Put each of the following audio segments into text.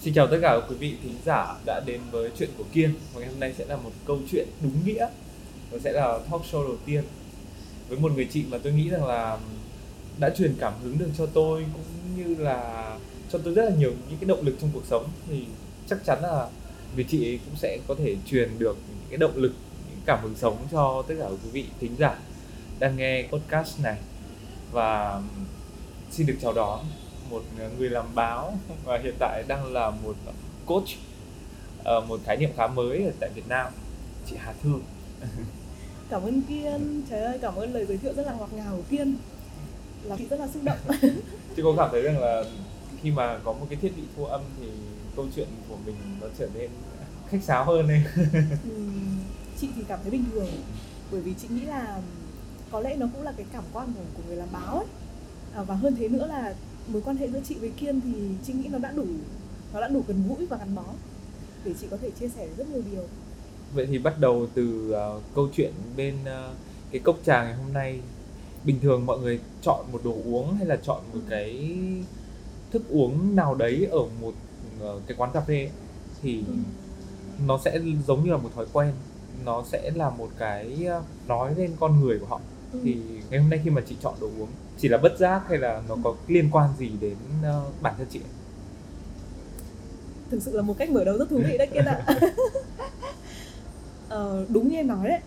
Xin chào tất cả quý vị thính giả đã đến với chuyện của Kiên. Và ngày hôm nay sẽ là một câu chuyện đúng nghĩa. Nó sẽ là talk show đầu tiên. Với một người chị mà tôi nghĩ rằng là đã truyền cảm hứng được cho tôi cũng như là cho tôi rất là nhiều những cái động lực trong cuộc sống thì chắc chắn là người chị ấy cũng sẽ có thể truyền được những cái động lực, những cảm hứng sống cho tất cả quý vị thính giả đang nghe podcast này. Và xin được chào đón một người làm báo và hiện tại đang là một coach ờ, một khái niệm khá mới ở tại Việt Nam. Chị Hà Thư cảm ơn Kiên. Trời ơi cảm ơn lời giới thiệu rất là ngọt ngào của Kiên. Làm chị rất là xúc động. Chị có cảm thấy rằng là khi mà có một cái thiết bị thu âm thì câu chuyện của mình nó trở nên khách sáo hơn đấy chị thì cảm thấy bình thường. Bởi vì chị nghĩ là có lẽ nó cũng là cái cảm quan của, của người làm báo ấy. À, và hơn thế nữa là mối quan hệ giữa chị với Kiên thì chị nghĩ nó đã đủ nó đã đủ gần gũi và gắn bó để chị có thể chia sẻ rất nhiều điều vậy thì bắt đầu từ uh, câu chuyện bên uh, cái cốc trà ngày hôm nay bình thường mọi người chọn một đồ uống hay là chọn một ừ. cái thức uống nào đấy ở một uh, cái quán cà phê thì ừ. nó sẽ giống như là một thói quen nó sẽ là một cái nói lên con người của họ ừ. thì ngày hôm nay khi mà chị chọn đồ uống chỉ là bất giác hay là nó có liên quan gì đến uh, bản thân chị thực sự là một cách mở đầu rất thú vị đấy kiên ạ. Ờ, đúng như em nói đấy.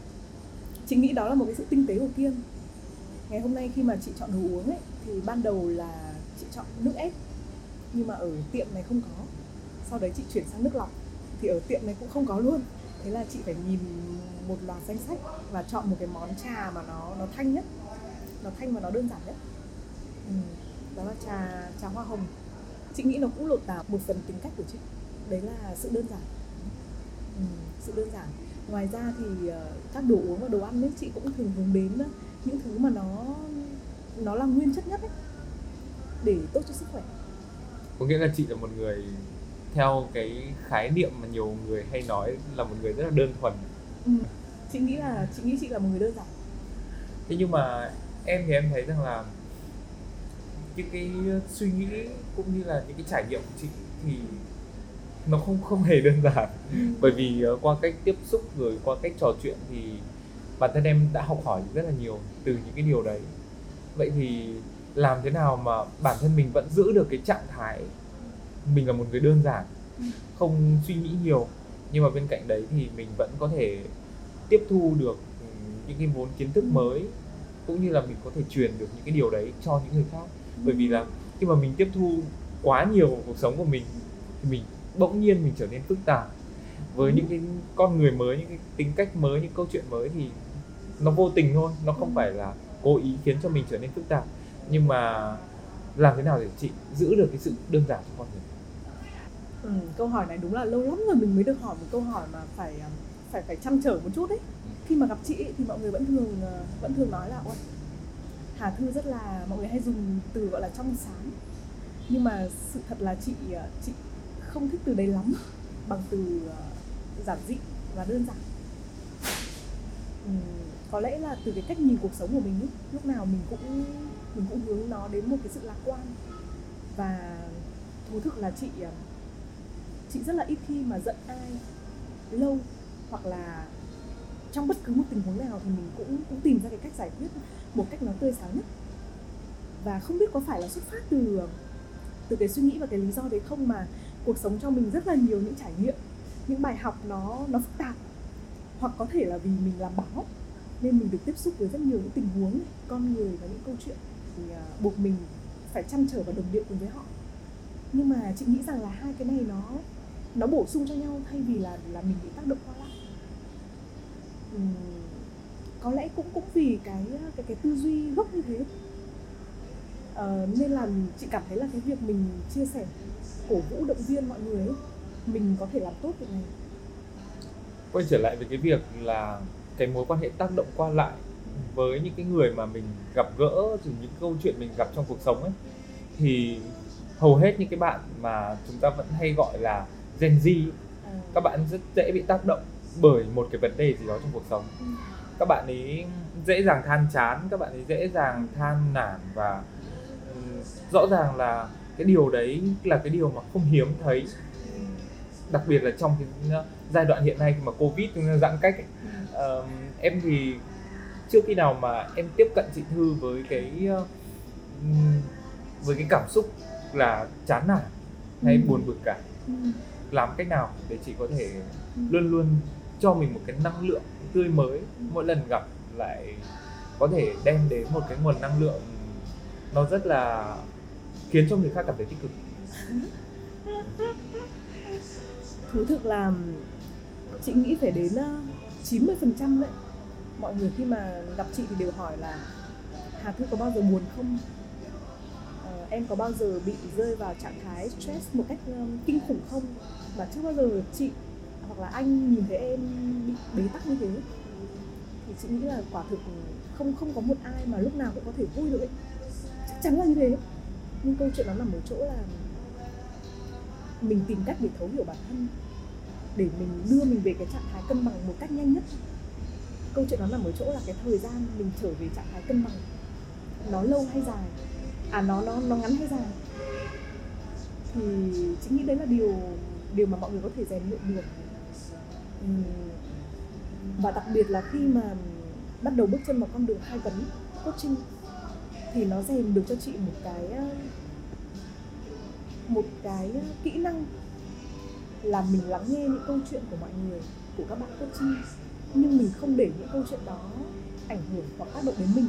Chị nghĩ đó là một cái sự tinh tế của kiên. Ngày hôm nay khi mà chị chọn đồ uống ấy thì ban đầu là chị chọn nước ép. Nhưng mà ở tiệm này không có. Sau đấy chị chuyển sang nước lọc. Thì ở tiệm này cũng không có luôn thế là chị phải nhìn một loạt danh sách và chọn một cái món trà mà nó nó thanh nhất. Nó thanh và nó đơn giản nhất. Ừ. đó là trà trà hoa hồng. Chị nghĩ nó cũng lột tả một phần tính cách của chị. Đấy là sự đơn giản. Ừ, sự đơn giản. Ngoài ra thì ờ, các đồ uống và đồ ăn ấy chị cũng thường hướng đến ờ, những thứ mà nó nó là nguyên chất nhất ấy để tốt cho sức khỏe. Có nghĩa là chị là một người theo cái khái niệm mà nhiều người hay nói là một người rất là đơn thuần ừ. chị nghĩ là chị nghĩ chị là một người đơn giản thế nhưng mà em thì em thấy rằng là những cái suy nghĩ cũng như là những cái trải nghiệm của chị thì nó không không hề đơn giản ừ. bởi vì uh, qua cách tiếp xúc rồi qua cách trò chuyện thì bản thân em đã học hỏi rất là nhiều từ những cái điều đấy vậy thì làm thế nào mà bản thân mình vẫn giữ được cái trạng thái mình là một người đơn giản ừ. không suy nghĩ nhiều. Nhưng mà bên cạnh đấy thì mình vẫn có thể tiếp thu được ừ, những cái vốn kiến thức ừ. mới cũng như là mình có thể truyền được những cái điều đấy cho những người khác. Bởi vì là khi mà mình tiếp thu quá nhiều cuộc sống của mình thì mình bỗng nhiên mình trở nên phức tạp. Với những cái con người mới những cái tính cách mới những câu chuyện mới thì nó vô tình thôi nó không phải là cố ý khiến cho mình trở nên phức tạp. Nhưng mà làm thế nào để chị giữ được cái sự đơn giản cho con người? Ừ, câu hỏi này đúng là lâu lắm rồi mình mới được hỏi một câu hỏi mà phải à, phải phải chăm trở một chút đấy khi mà gặp chị ấy, thì mọi người vẫn thường à, vẫn thường nói là ôi Hà Thư rất là mọi người hay dùng từ gọi là trong sáng. Nhưng mà sự thật là chị à, chị không thích từ đấy lắm bằng từ giản dị và đơn giản. Ừ, có lẽ là từ cái cách nhìn cuộc sống của mình ấy, lúc nào mình cũng mình cũng hướng nó đến một cái sự lạc quan. Và thú thực là chị à, chị rất là ít khi mà giận ai lâu hoặc là trong bất cứ một tình huống nào thì mình cũng cũng tìm ra cái cách giải quyết một cách nó tươi sáng nhất. Và không biết có phải là xuất phát từ à, từ cái suy nghĩ và cái lý do đấy không mà cuộc sống cho mình rất là nhiều những trải nghiệm, những bài học nó nó phức tạp. Hoặc có thể là vì mình làm báo nên mình được tiếp xúc với rất nhiều những tình huống, con người và những câu chuyện thì uh, buộc mình phải chăn trở và đồng điệu cùng với họ. Nhưng mà chị nghĩ rằng là hai cái này nó nó bổ sung cho nhau thay vì là là mình bị tác động qua lại. Có lẽ cũng cũng vì cái à, cái cái tư duy gốc như thế. Uh, nên là chị cảm thấy là cái việc mình chia sẻ cổ vũ động viên mọi người ấy, mình có thể làm tốt việc này. Quay trở lại với cái việc là cái mối quan hệ tác động qua lại với những cái người mà mình gặp gỡ từ những câu chuyện mình gặp trong cuộc sống ấy thì hầu hết những cái bạn mà chúng ta vẫn hay gọi là Gen Z à. các bạn rất dễ bị tác động bởi một cái vấn đề gì đó trong cuộc sống. Ừ. các bạn ấy dễ dàng than chán các bạn ấy dễ dàng than nản và rõ ràng là cái điều đấy là cái điều mà không hiếm thấy. Đặc biệt là trong cái uh, giai đoạn hiện nay khi mà covid giãn cách ấy, uh, em thì chưa khi nào mà em tiếp cận chị thư với cái uh, với cái cảm xúc là chán nản hay ừ. buồn bực cả ừ. làm cách nào để chị có thể ừ. luôn luôn cho mình một cái năng lượng tươi mới ừ. mỗi lần gặp lại có thể đem đến một cái nguồn năng lượng nó rất là khiến cho người khác cảm thấy tích cực thú thực là chị nghĩ phải đến 90% ờ, đấy mọi người khi mà gặp chị thì đều hỏi là Hà Thư có bao giờ buồn không? À, em có bao giờ bị rơi vào trạng thái stress một cách um, kinh khủng không? Mà chưa bao giờ chị hoặc là anh nhìn thấy em bị bế tắc như thế? Thì chị nghĩ là quả thực không không có một ai mà lúc nào cũng có thể vui được ấy. Chắc chắn là như thế. Nhưng câu chuyện nó nằm ở chỗ là mình tìm cách để thấu hiểu bản thân để mình đưa mình về cái trạng thái cân bằng một cách nhanh nhất câu chuyện nó nằm ở chỗ là cái thời gian mình trở về trạng thái cân bằng, nó lâu hay dài? À nó nó nó ngắn hay dài? Thì chính nghĩ đấy là điều điều mà mọi người có thể rèn luyện được. Và đặc biệt là khi mà bắt đầu bước chân vào con đường hai vấn coaching, thì nó rèn được cho chị một cái một cái kỹ năng là mình lắng nghe những câu chuyện của mọi người, của các bạn coaching nhưng mình không để những câu chuyện đó ảnh hưởng hoặc tác động đến mình.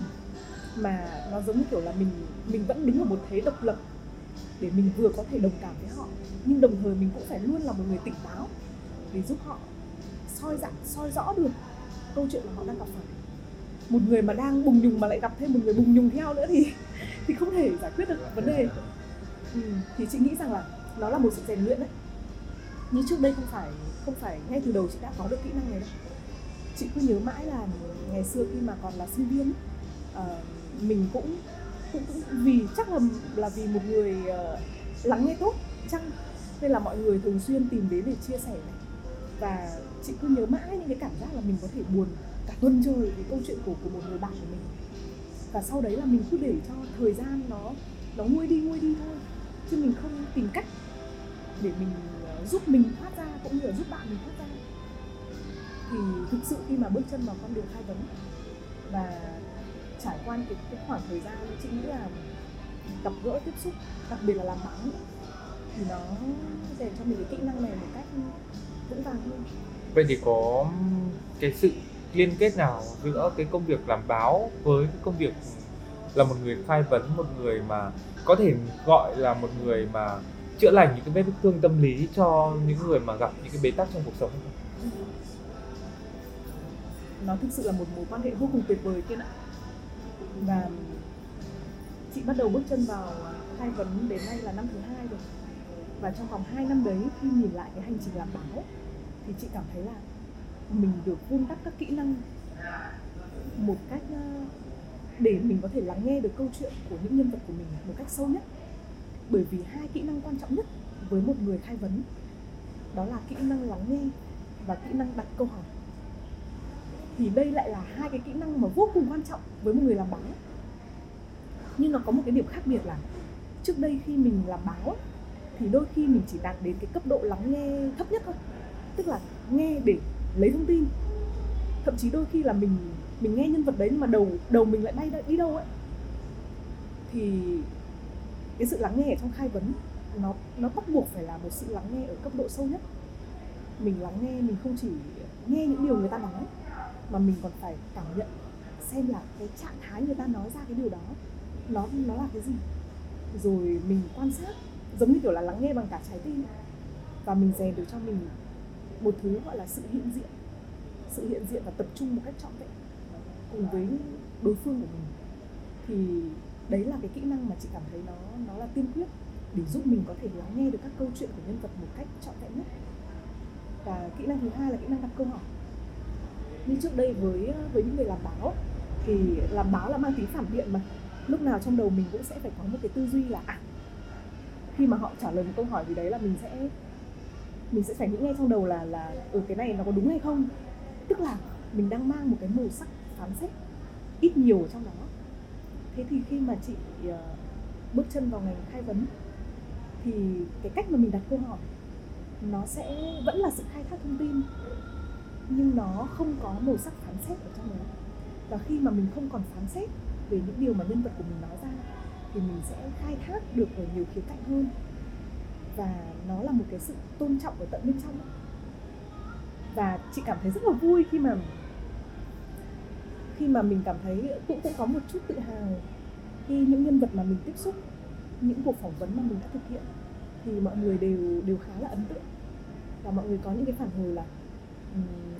Mà nó giống như kiểu là mình mình vẫn đứng ở một thế độc lập để mình vừa có thể đồng cảm với họ nhưng đồng thời mình cũng phải luôn là một người tỉnh táo để giúp họ soi dạng soi rõ được câu chuyện mà họ đang gặp phải. Một người mà đang bùng nhùng mà lại gặp thêm một người bùng nhùng theo nữa thì thì không thể giải quyết được vấn đề. Ừ, thì chị nghĩ rằng là nó là một sự rèn luyện đấy. Như trước đây không phải không phải ngay từ đầu chị đã có được kỹ năng này đâu chị cứ nhớ mãi là ngày xưa khi mà còn là sinh viên uh, mình cũng, cũng cũng vì chắc là là vì một người uh, lắng nghe tốt chăng? Nên là mọi người thường xuyên tìm đến để chia sẻ này. Và chị cứ nhớ mãi những cái cảm giác là mình có thể buồn cả tuần trời vì câu chuyện của của một người bạn của mình. Và sau đấy là mình cứ để cho thời gian nó nó nguôi đi nguôi đi thôi. Chứ mình không tìm cách để mình ờ, giúp mình thoát ra cũng như là giúp bạn mình thoát ra thì thực sự khi mà bước chân vào con đường khai vấn và trải qua cái, cái khoảng thời gian chị nghĩ là gặp gỡ tiếp xúc đặc biệt là làm báo thì nó rèn cho mình cái kỹ năng này một cách vững vàng hơn. Vậy thì có cái sự liên kết nào giữa cái công việc làm báo với cái công việc là một người khai vấn một người mà có thể gọi là một người mà chữa lành những cái vết thương tâm lý cho những người mà gặp những cái bế tắc trong cuộc sống nó thực sự là một mối quan hệ vô cùng tuyệt vời kia ạ và chị bắt đầu bước chân vào à, khai vấn đến nay là năm thứ hai rồi. Và trong vòng 2 năm đấy, khi nhìn lại cái hành trình làm báo, thì chị cảm thấy là mình được vun đắp các kỹ năng một cách à, để mình có thể lắng nghe được câu chuyện của những nhân vật của mình một cách sâu nhất. Bởi vì hai kỹ năng quan trọng nhất với một người khai vấn đó là kỹ năng lắng nghe và kỹ năng đặt câu hỏi thì đây lại là hai cái kỹ năng mà vô cùng quan trọng với một người làm báo. Nhưng nó có một cái điểm khác biệt là trước đây khi mình làm báo thì đôi khi mình chỉ đạt đến cái cấp độ lắng nghe thấp nhất thôi. Tức là nghe để lấy thông tin. Thậm chí đôi khi là mình mình nghe nhân vật đấy nhưng mà đầu đầu mình lại bay đi đâu ấy. Thì cái sự lắng nghe ở trong khai vấn nó nó bắt buộc phải là một sự lắng nghe ở cấp độ sâu nhất. Mình lắng nghe, mình không chỉ nghe những điều người ta nói mà mình còn phải cảm nhận, xem là cái trạng thái người ta nói ra cái điều đó, nó nó là cái gì. Rồi mình quan sát, giống như kiểu là lắng nghe bằng cả trái tim. Và mình rèn được cho mình một thứ gọi là sự hiện diện, sự hiện diện và tập trung một cách trọn vẹn cùng với đối phương của mình. Thì đấy là cái kỹ năng mà chị cảm thấy nó nó là tiên quyết để giúp mình có thể lắng nghe được các câu chuyện của nhân vật một cách trọn vẹn nhất. Và kỹ năng thứ hai là kỹ năng đặt câu hỏi như trước đây với ờ, với những người làm báo thì làm báo là mang tính phản biện mà. Lúc nào trong đầu mình cũng sẽ phải có một cái tư duy là à khi mà họ trả lời một câu hỏi gì đấy là mình sẽ mình sẽ phải nghĩ ngay trong đầu là là ở cái này nó có đúng hay không? Tức là mình đang mang một cái màu sắc phán xét ít nhiều ở trong đó. Thế thì khi mà chị uh, bước chân vào ngành khai vấn thì cái cách mà mình đặt câu hỏi nó sẽ vẫn là sự khai thác thông tin nhưng nó không có màu sắc phán xét ở trong đó. Và khi mà mình không còn phán xét về những điều mà nhân vật của mình nói ra, thì mình sẽ khai thác được ở nhiều khía cạnh hơn. Và nó là một cái sự tôn trọng ở tận bên trong và chị cảm thấy rất là vui khi mà khi mà mình cảm thấy cũng cũng có một chút tự hào khi những nhân vật mà mình tiếp xúc, những cuộc phỏng vấn mà mình đã thực hiện, thì mọi người đều đều khá là ấn tượng. Và mọi người có những cái phản hồi là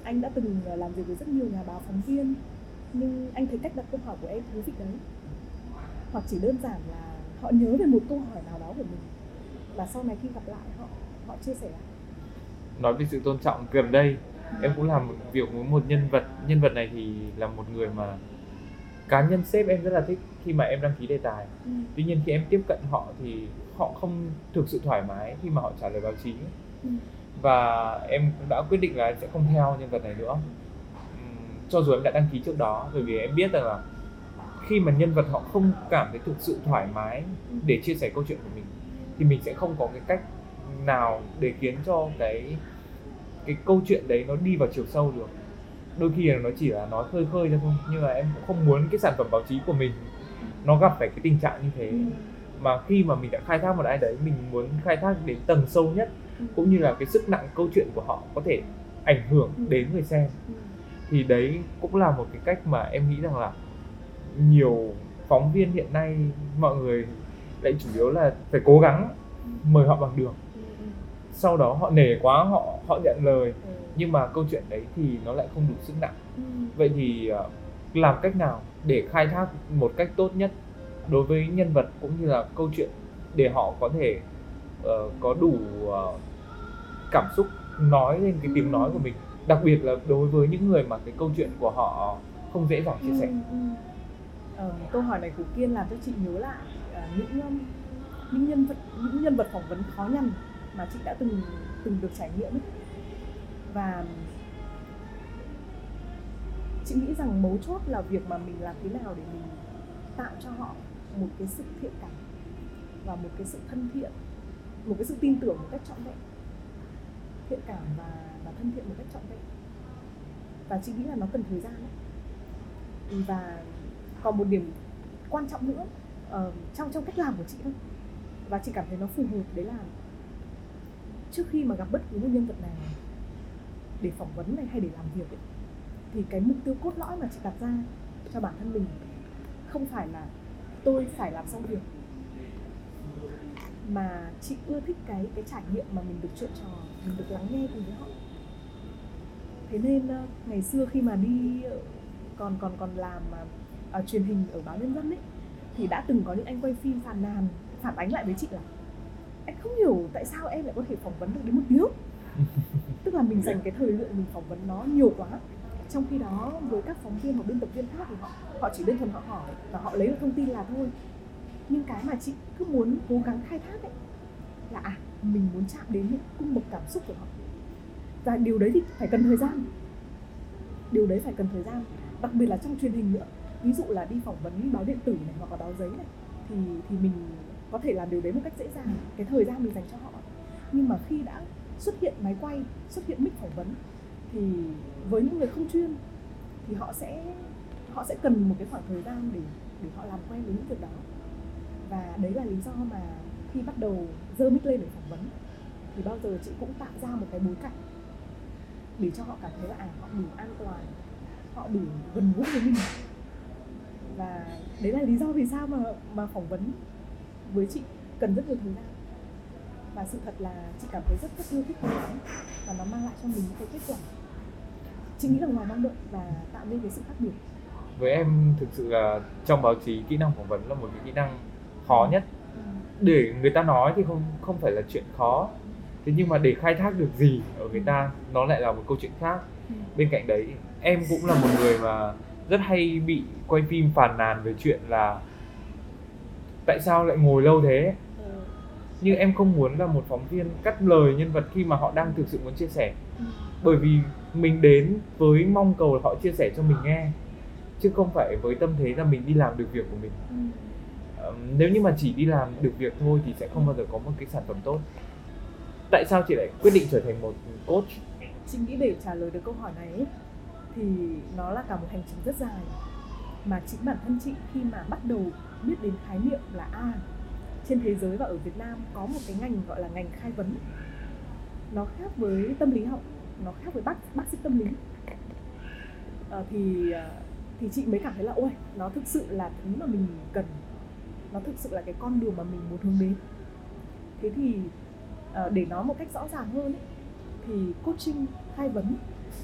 anh đã từng làm việc với rất nhiều nhà báo phóng viên nhưng anh thấy cách đặt câu hỏi của em thú vị đấy. Hoặc chỉ đơn giản là họ nhớ về một câu hỏi nào đó của mình và sau này khi gặp lại họ họ chia sẻ. Nói về sự tôn trọng gần đây em cũng làm việc với một nhân vật nhân vật này thì là một người mà cá nhân sếp em rất là thích khi mà em đăng ký đề tài. Ừ. tuy nhiên khi em tiếp cận họ thì họ không thực sự thoải mái khi mà họ trả lời báo chí. Ừ. và em cũng đã quyết định là em sẽ không theo nhân vật này nữa. Cho dù em đã đăng ký trước đó bởi vì em biết rằng là khi mà nhân vật họ không cảm thấy thực sự thoải mái để chia sẻ câu chuyện của mình thì mình sẽ không có cái cách nào để khiến cho cái cái câu chuyện đấy nó đi vào chiều sâu được. Đôi khi là nó chỉ là nói khơi khơi ra thôi nhưng mà em cũng không muốn cái sản phẩm báo chí của mình nó gặp phải cái tình trạng như thế. Ừ. mà khi mà mình đã khai thác một ai đấy mình muốn khai thác đến tầng sâu nhất ừ. cũng như là cái sức nặng câu chuyện của họ có thể ảnh hưởng ừ. đến người xem thì đấy cũng là một cái cách mà em nghĩ rằng là nhiều phóng viên hiện nay mọi người lại chủ yếu là phải cố gắng mời họ bằng được sau đó họ nể quá họ họ nhận lời ừ. nhưng mà câu chuyện đấy thì nó lại không đủ sức nặng ừ. vậy thì ờ, làm cách nào để khai thác một cách tốt nhất đối với nhân vật cũng như là câu chuyện để họ có thể uh, có đủ uh, cảm xúc nói lên cái tiếng nói của mình đặc biệt là đối với những người mà cái câu chuyện của họ không dễ dàng chia sẻ ừ, ừ. Ờ, câu hỏi này của kiên làm cho chị nhớ lại uh, những um, những nhân vật những nhân vật phỏng vấn khó nhằn mà chị đã từng từng được trải nghiệm ấy. và chị nghĩ rằng mấu chốt là việc mà mình làm thế nào để mình tạo cho họ một cái sự thiện cảm và một cái sự thân thiện một cái sự tin tưởng một cách trọn vẹn thiện cảm và và thân thiện một cách trọn vẹn và chị nghĩ là nó cần thời gian đấy. và còn một điểm quan trọng nữa uh, trong trong cách làm của chị thôi và chị cảm thấy nó phù hợp đấy là trước khi mà gặp bất cứ một nhân vật nào để phỏng vấn này hay để làm việc ấy, thì cái mục tiêu cốt lõi mà chị đặt ra cho bản thân mình không phải là tôi phải làm xong việc mà chị ưa thích cái cái trải nghiệm mà mình được chuyện trò mình được lắng nghe cùng với họ. Thế nên ờ, ngày xưa khi mà đi còn còn còn làm uh, truyền hình ở báo nhân dân ấy thì đã từng có những anh quay phim phàn nàn phản ánh lại với chị là anh không hiểu tại sao em lại có thể phỏng vấn được đến một tiếng tức là mình dành cái thời lượng mình phỏng vấn nó nhiều quá. Trong khi đó với các phóng viên hoặc biên tập viên khác thì họ họ chỉ đơn thuần họ hỏi và họ lấy được thông tin là thôi nhưng cái mà chị cứ muốn cố gắng khai thác ấy, là à mình muốn chạm đến những cung bậc cảm xúc của họ. Và điều đấy thì phải cần thời gian. Điều đấy phải cần thời gian. Đặc biệt là trong truyền hình nữa. Ví dụ là đi phỏng vấn báo điện tử này hoặc là báo giấy này, thì thì mình có thể làm điều đấy một cách dễ dàng. Cái thời gian mình dành cho họ. Nhưng mà khi đã xuất hiện máy quay, xuất hiện mic phỏng vấn, thì với những người không chuyên, thì họ sẽ họ sẽ cần một cái khoảng thời gian để để họ làm quen với những việc đó và đấy là lý do mà khi bắt đầu dơ mic lên để phỏng vấn, thì bao giờ chị cũng tạo ra một cái bối cảnh để cho họ cảm thấy là à họ đủ an toàn, họ đủ gần gũi với mình. Và đấy là lý do vì sao mà mà phỏng vấn với chị cần rất nhiều thời gian. Và sự thật là chị cảm thấy rất rất yêu thích cái đó và nó mang lại cho mình những cái kết quả chị nghĩ là ngoài năng lượng và tạo nên cái sự khác biệt. Với em thực sự là trong báo chí kỹ năng phỏng vấn là một cái kỹ năng khó nhất. Để người ta nói thì không không phải là chuyện khó. Thế nhưng mà để khai thác được gì ở người ta nó lại là một câu chuyện khác. Bên cạnh đấy, em cũng là một người mà rất hay bị quay phim phàn nàn về chuyện là tại sao lại ngồi lâu thế? Nhưng em không muốn là một phóng viên cắt lời nhân vật khi mà họ đang thực sự muốn chia sẻ. Bởi vì mình đến với mong cầu là họ chia sẻ cho mình nghe, chứ không phải với tâm thế là mình đi làm được việc của mình nếu như mà chỉ đi làm được việc thôi thì sẽ không bao giờ có một cái sản phẩm tốt. Tại sao chị lại quyết định trở thành một coach? Chị nghĩ để trả lời được câu hỏi này ấy, thì nó là cả một hành trình rất dài. Mà chính bản thân chị khi mà bắt đầu biết đến khái niệm là a à, trên thế giới và ở Việt Nam có một cái ngành gọi là ngành khai vấn. Nó khác với tâm lý học nó khác với bác bác sĩ tâm lý. À, thì ờ, thì chị mới cảm thấy là ôi nó thực sự là thứ mà mình cần nó thực sự là cái con đường mà mình muốn hướng đến. Thế thì ờ, để nói một cách rõ ràng hơn ấy, thì coaching khai vấn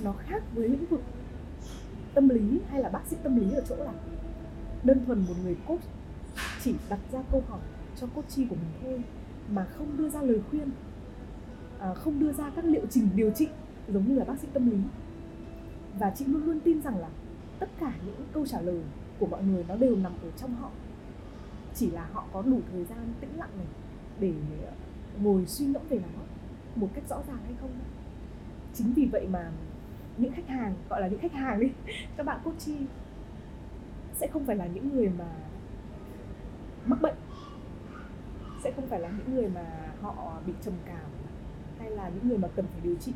nó khác với lĩnh vực tâm lý hay là bác sĩ tâm lý ở chỗ là đơn thuần một người coach chỉ đặt ra câu hỏi cho coachee của mình thôi mà không đưa ra lời khuyên à, không đưa ra các liệu trình điều trị giống như là bác sĩ tâm lý. Và chị luôn luôn tin rằng là tất cả những câu trả lời của mọi người nó đều nằm ở trong họ chỉ là họ có đủ thời gian tĩnh lặng này để ờ, ngồi suy ngẫm về nó một cách rõ ràng hay không? Chính vì vậy mà những khách hàng, gọi là những khách hàng đi, các bạn coachee sẽ không phải là những người mà mắc bệnh, sẽ không phải là những người mà họ bị trầm cảm hay là những người mà cần phải điều trị.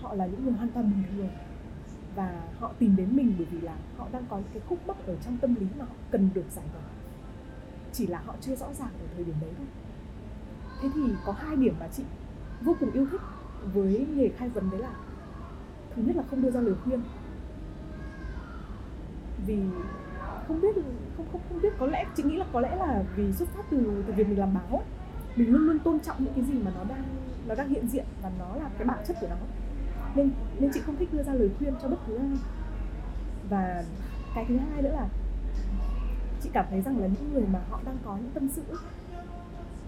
Họ là những người hoàn toàn bình thường và họ tìm đến mình bởi vì là họ đang có những cái khúc mắc ở trong tâm lý mà họ cần được giải tỏa chỉ là họ chưa rõ ràng ở thời điểm đấy thôi. Thế thì có hai điểm mà chị vô cùng yêu thích với nghề khai vấn đấy là, thứ nhất là không đưa ra lời khuyên. Vì không biết, không không không biết có lẽ, chị nghĩ là có lẽ là vì xuất phát từ từ việc mình làm báo mình luôn luôn tôn trọng những cái gì mà nó đang nó đang hiện diện và nó là cái bản chất của nó. Nên nên chị không thích đưa ra lời khuyên cho bất cứ ai. Và cái thứ hai nữa là chị cảm thấy rằng là những người mà họ đang có những tâm sự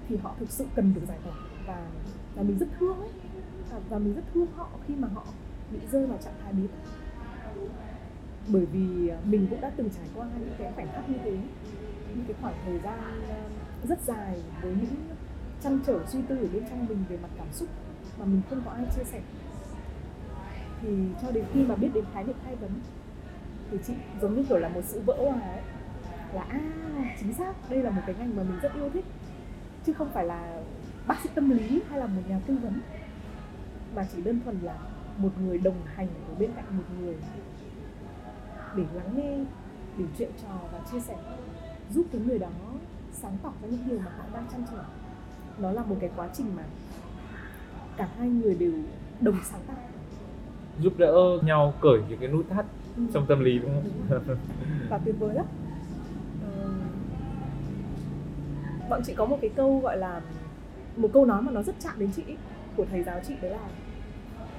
thì họ thực sự cần được giải tỏa. Và và mình rất thương ấy. Và, và mình rất thương họ khi mà họ bị rơi vào trạng thái bế tắc. Bởi vì à, mình cũng đã từng trải qua những cái khoảnh khắc như thế. Những cái khoảng thời gian à, rất dài với những trăn trở suy tư ở bên trong mình về mặt cảm xúc mà mình không có ai chia sẻ. Thì cho đến khi mà biết đến khái niệm khai vấn thì chị giống như kiểu là một sự vỡ hòa ấy là à chính xác đây là một cái ngành mà mình rất yêu thích chứ không phải là bác sĩ tâm lý hay là một nhà tư vấn mà chỉ đơn thuần là một người đồng hành ở bên cạnh một người để lắng nghe để chuyện trò và chia sẻ giúp cái người đó sáng tỏ ra những điều mà họ đang chăn trở nó là một cái quá trình mà cả hai người đều đồng sáng tạo giúp đỡ nhau cởi những cái nút thắt ừ. trong tâm lý đúng không? Đúng và tuyệt vời lắm. Bọn chị có một cái câu gọi là, một câu nói mà nó rất chạm đến chị của thầy giáo chị, đấy là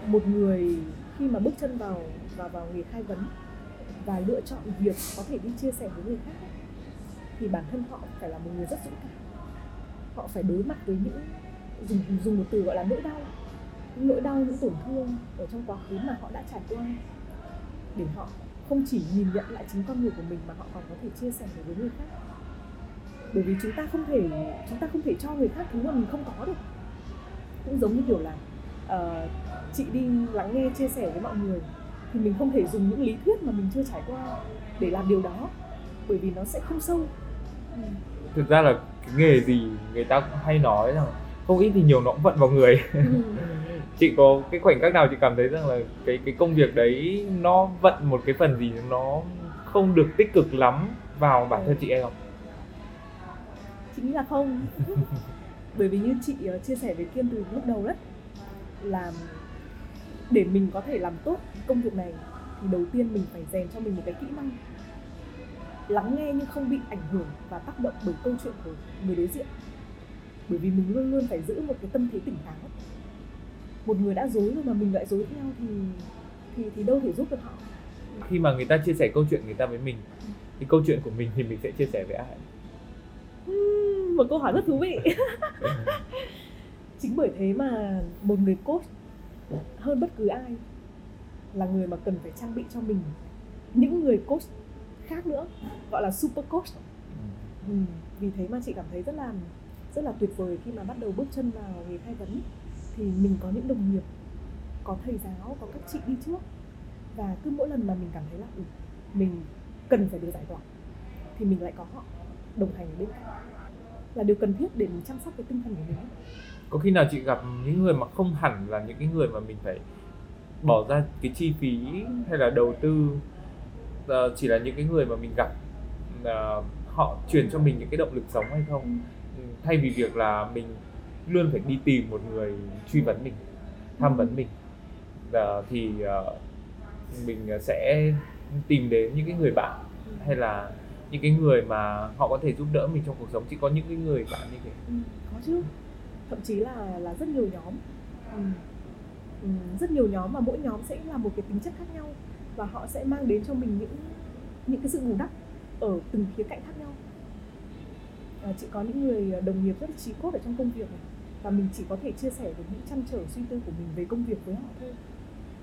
một người khi mà bước chân vào vào vào nghề khai vấn và lựa chọn việc có thể đi chia sẻ với người khác thì bản thân họ phải là một người rất dũng cảm. Họ phải đối mặt với những, dùng dùng một từ gọi là nỗi đau, những nỗi đau, những tổn thương ở trong quá khứ mà họ đã trải qua, để họ không chỉ nhìn nhận lại chính con người của mình mà họ còn có thể chia sẻ với người khác bởi vì chúng ta không thể chúng ta không thể cho người khác thứ mà mình không có được cũng giống như kiểu là uh, chị đi lắng nghe chia sẻ với mọi người thì mình không thể dùng những lý thuyết mà mình chưa trải qua để làm điều đó bởi vì nó sẽ không sâu ừ. thực ra là cái nghề gì người ta cũng hay nói rằng không ít thì nhiều nó cũng vận vào người ừ. chị có cái khoảnh khắc nào chị cảm thấy rằng là cái cái công việc đấy nó vận một cái phần gì nó không được tích cực lắm vào bản thân chị hay không chị nghĩ là không. Bởi vì như chị uh, chia sẻ với kiên từ lúc đầu đấy là để mình có thể làm tốt công việc này thì đầu tiên mình phải rèn cho mình một cái kỹ năng lắng nghe nhưng không bị ảnh hưởng và tác động bởi câu chuyện của người đối diện. Bởi vì mình luôn luôn phải giữ một cái tâm thế tỉnh táo. Một người đã dối rồi mà mình lại dối theo thì thì thì đâu thể giúp được họ. Khi mà người ta chia sẻ câu chuyện người ta với mình thì câu chuyện của mình thì mình sẽ chia sẻ với ai một câu hỏi rất thú vị. Chính bởi thế mà một người coach hơn bất cứ ai là người mà cần phải trang bị cho mình những người coach khác nữa gọi là super coach. Ừ. vì thế mà chị cảm thấy rất là rất là tuyệt vời khi mà bắt đầu bước chân vào nghề khai vấn. Thì mình có những đồng nghiệp có thầy giáo có các chị đi trước. Và cứ mỗi lần mà mình cảm thấy là ừ, mình cần phải được giải tỏa thì mình lại có họ đồng hành bên cạnh là điều cần thiết để mình chăm sóc cái tinh thần của mình có khi nào chị gặp những người mà không hẳn là những cái người mà mình phải bỏ ra cái chi phí hay là đầu tư uh, chỉ là những cái người mà mình gặp uh, họ truyền cho mình những cái động lực sống hay không ừ. thay vì việc là mình luôn phải đi tìm một người truy vấn mình tham ừ. vấn mình uh, thì mình sẽ tìm đến những cái người bạn ừ. hay là những cái người mà họ có thể giúp đỡ mình trong cuộc sống? Chỉ có những cái người bạn như thế? Ừ, có chứ. Thậm chí là là rất nhiều nhóm. Ừ. Ừ, rất nhiều nhóm mà mỗi nhóm sẽ là một cái tính chất khác nhau và họ sẽ mang đến cho mình những những cái sự bù đắp ở từng khía cạnh khác nhau. À, chị có những người đồng nghiệp rất là trí cốt ở trong công việc này và mình chỉ có thể chia sẻ được những chăn trở suy tư của mình về công việc với họ thôi.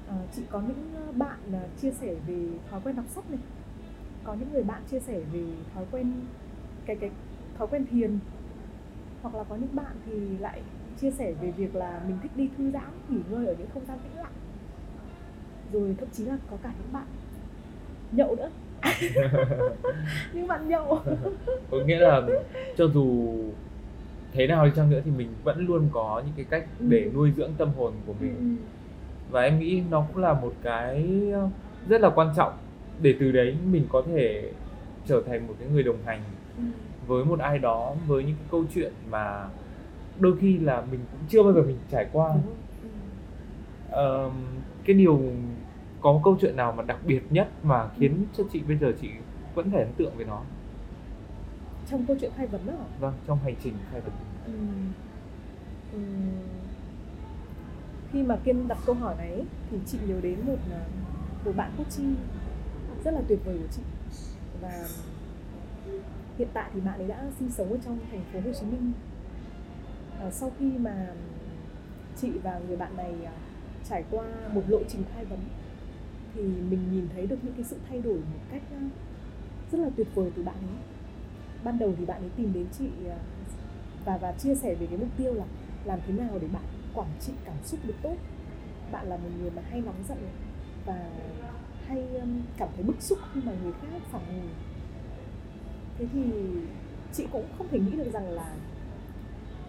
À, chị có những ờ, bạn à, chia sẻ về thói quen đọc sách này có những người bạn chia sẻ về thói quen cái cái thói quen thiền. Hoặc là có những bạn thì lại chia sẻ về việc là mình thích đi thư giãn nghỉ ngơi ở những không gian tĩnh lặng. Rồi thậm chí là có cả những bạn nhậu nữa. Những bạn nhậu. Có nghĩa là cho dù thế nào đi chăng nữa thì mình vẫn luôn có những cái cách ừ. để nuôi dưỡng tâm hồn của mình. Ừ, ừ. và em nghĩ nó cũng là một cái rất là quan trọng để từ đấy mình có thể trở thành một cái người đồng hành ừ. với một ai đó với những cái câu chuyện mà đôi khi là mình cũng chưa bao giờ mình trải qua ừ. uh, cái điều có câu chuyện nào mà đặc biệt nhất mà khiến ừ. cho chị bây giờ chị vẫn phải ấn tượng với nó trong câu chuyện khai vấn đó vâng trong hành trình khai vấn ừ. Ừ. khi mà kiên đặt câu hỏi này thì chị nhớ đến một một bạn coach rất là tuyệt vời của chị. Và hiện tại thì bạn ấy đã sinh sống ở trong thành phố Hồ Chí Minh. À, sau khi mà chị và người bạn này à, trải qua một lộ trình khai vấn thì mình nhìn thấy được những cái sự thay đổi một cách à, rất là tuyệt vời từ bạn ấy. Ban đầu thì bạn ấy tìm đến chị à, và và chia sẻ về cái mục tiêu là làm thế nào để bạn quản trị cảm xúc được tốt. Bạn là một người mà hay nóng giận và hay cảm thấy bức xúc khi mà người khác phản hồi? Thế thì chị cũng không thể nghĩ được rằng là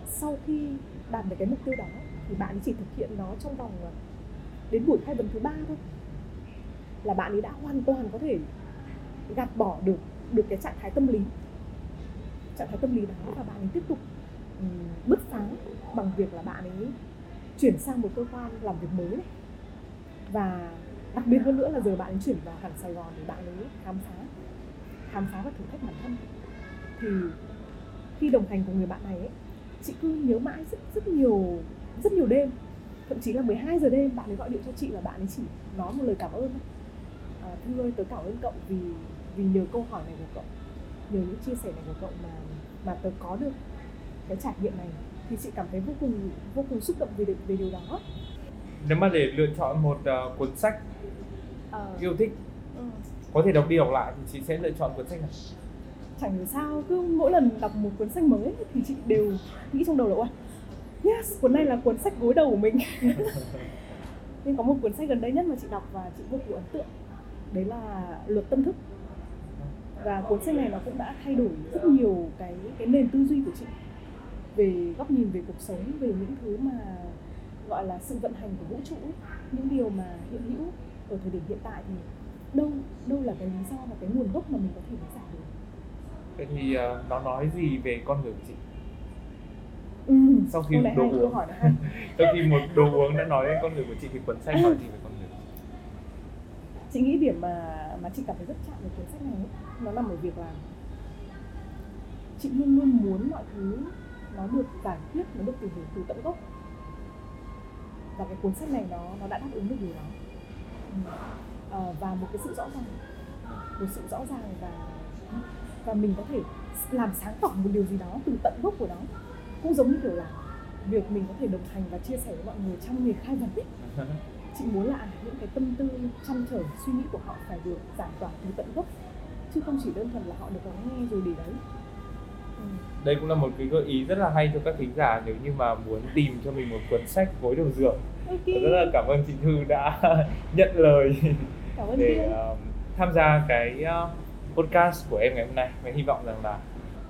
sau khi đạt được cái mục tiêu đó thì bạn chỉ thực hiện nó trong vòng ờ, đến buổi khai vấn thứ ba thôi. Là bạn ấy đã hoàn toàn có thể gạt bỏ được được cái trạng thái tâm lý. Trạng thái tâm lý đó và bạn ấy tiếp tục bứt phá bằng việc là bạn ấy chuyển sang một cơ quan làm việc mới này. Và đặc biệt hơn nữa là giờ bạn ấy chuyển vào hẳn Sài Gòn để bạn ấy khám phá khám phá và thử thách bản thân. Thì khi đồng hành cùng người bạn này ấy, chị cứ nhớ mãi rất rất nhiều rất nhiều đêm. Thậm chí là 12 giờ đêm bạn ấy gọi điện cho chị và bạn ấy chỉ nói một lời cảm ơn à, thưa ơi tớ cảm ơn cậu vì vì nhờ câu hỏi này của cậu nhờ những chia sẻ này của cậu mà mà tớ có được cái trải nghiệm này. Thì chị cảm thấy vô cùng vô cùng xúc động về về điều đó. Nếu mà để lựa chọn một uh, cuốn sách uh, yêu thích. Ừ. có thể đọc đi đọc lại thì chị sẽ lựa chọn cuốn sách nào? Chẳng hiểu sao cứ mỗi lần đọc một cuốn sách mới thì chị đều nghĩ trong đầu là yes cuốn này là cuốn sách gối đầu của mình. Nhưng có một cuốn sách gần đây nhất mà chị đọc và chị vô cùng ấn tượng. Đấy là luật tâm thức. Và cuốn sách này nó cũng đã thay đổi rất nhiều cái cái nền tư duy của chị. Về góc nhìn về cuộc sống về những thứ mà gọi là sự vận hành của vũ trụ những điều mà hiện hữu ở thời điểm hiện tại thì đâu đâu là cái lý do và cái nguồn gốc mà mình có thể lý giải được? Vậy thì uh, nó nói gì về con người của chị? Ừ, sau khi đồ uống. sau khi một đồ uống đã nói đến con người của chị thì cuốn sách nói gì về con người chị. Nghĩ điểm mà mà chị cảm thấy rất chạm về cuốn sách này nó nằm ở việc là chị luôn luôn muốn mọi thứ nó được giải quyết nó được tìm hiểu từ tận gốc. Và cái cuốn sách này nó nó đã đáp ứng được điều đó à, và một cái sự rõ ràng. Một sự rõ ràng và và mình có thể làm sáng tỏ một điều gì đó từ tận gốc của nó cũng giống như kiểu là việc mình có thể đồng hành và chia sẻ với mọi người trong nghề khai vấn ấy. Chị muốn là những cái tâm tư chăn trở suy nghĩ của họ phải được giải tỏa từ tận gốc. Chứ không chỉ đơn thuần là họ được lắng nghe rồi để đấy. Ừ. đây cũng là một cái gợi ý rất là hay cho các thính giả nếu như mà muốn tìm cho mình một cuốn sách gối đầu giường okay. rất là cảm ơn chị Thư đã nhận lời cảm ơn để uh, tham gia cái uh, podcast của em ngày hôm nay và hy vọng rằng là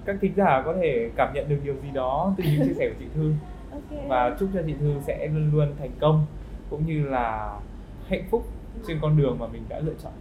các thính giả có thể cảm nhận được điều gì đó từ những chia sẻ của chị Thư Ok. và chúc cho chị Thư sẽ luôn luôn thành công cũng như là hạnh phúc trên con đường mà mình đã lựa chọn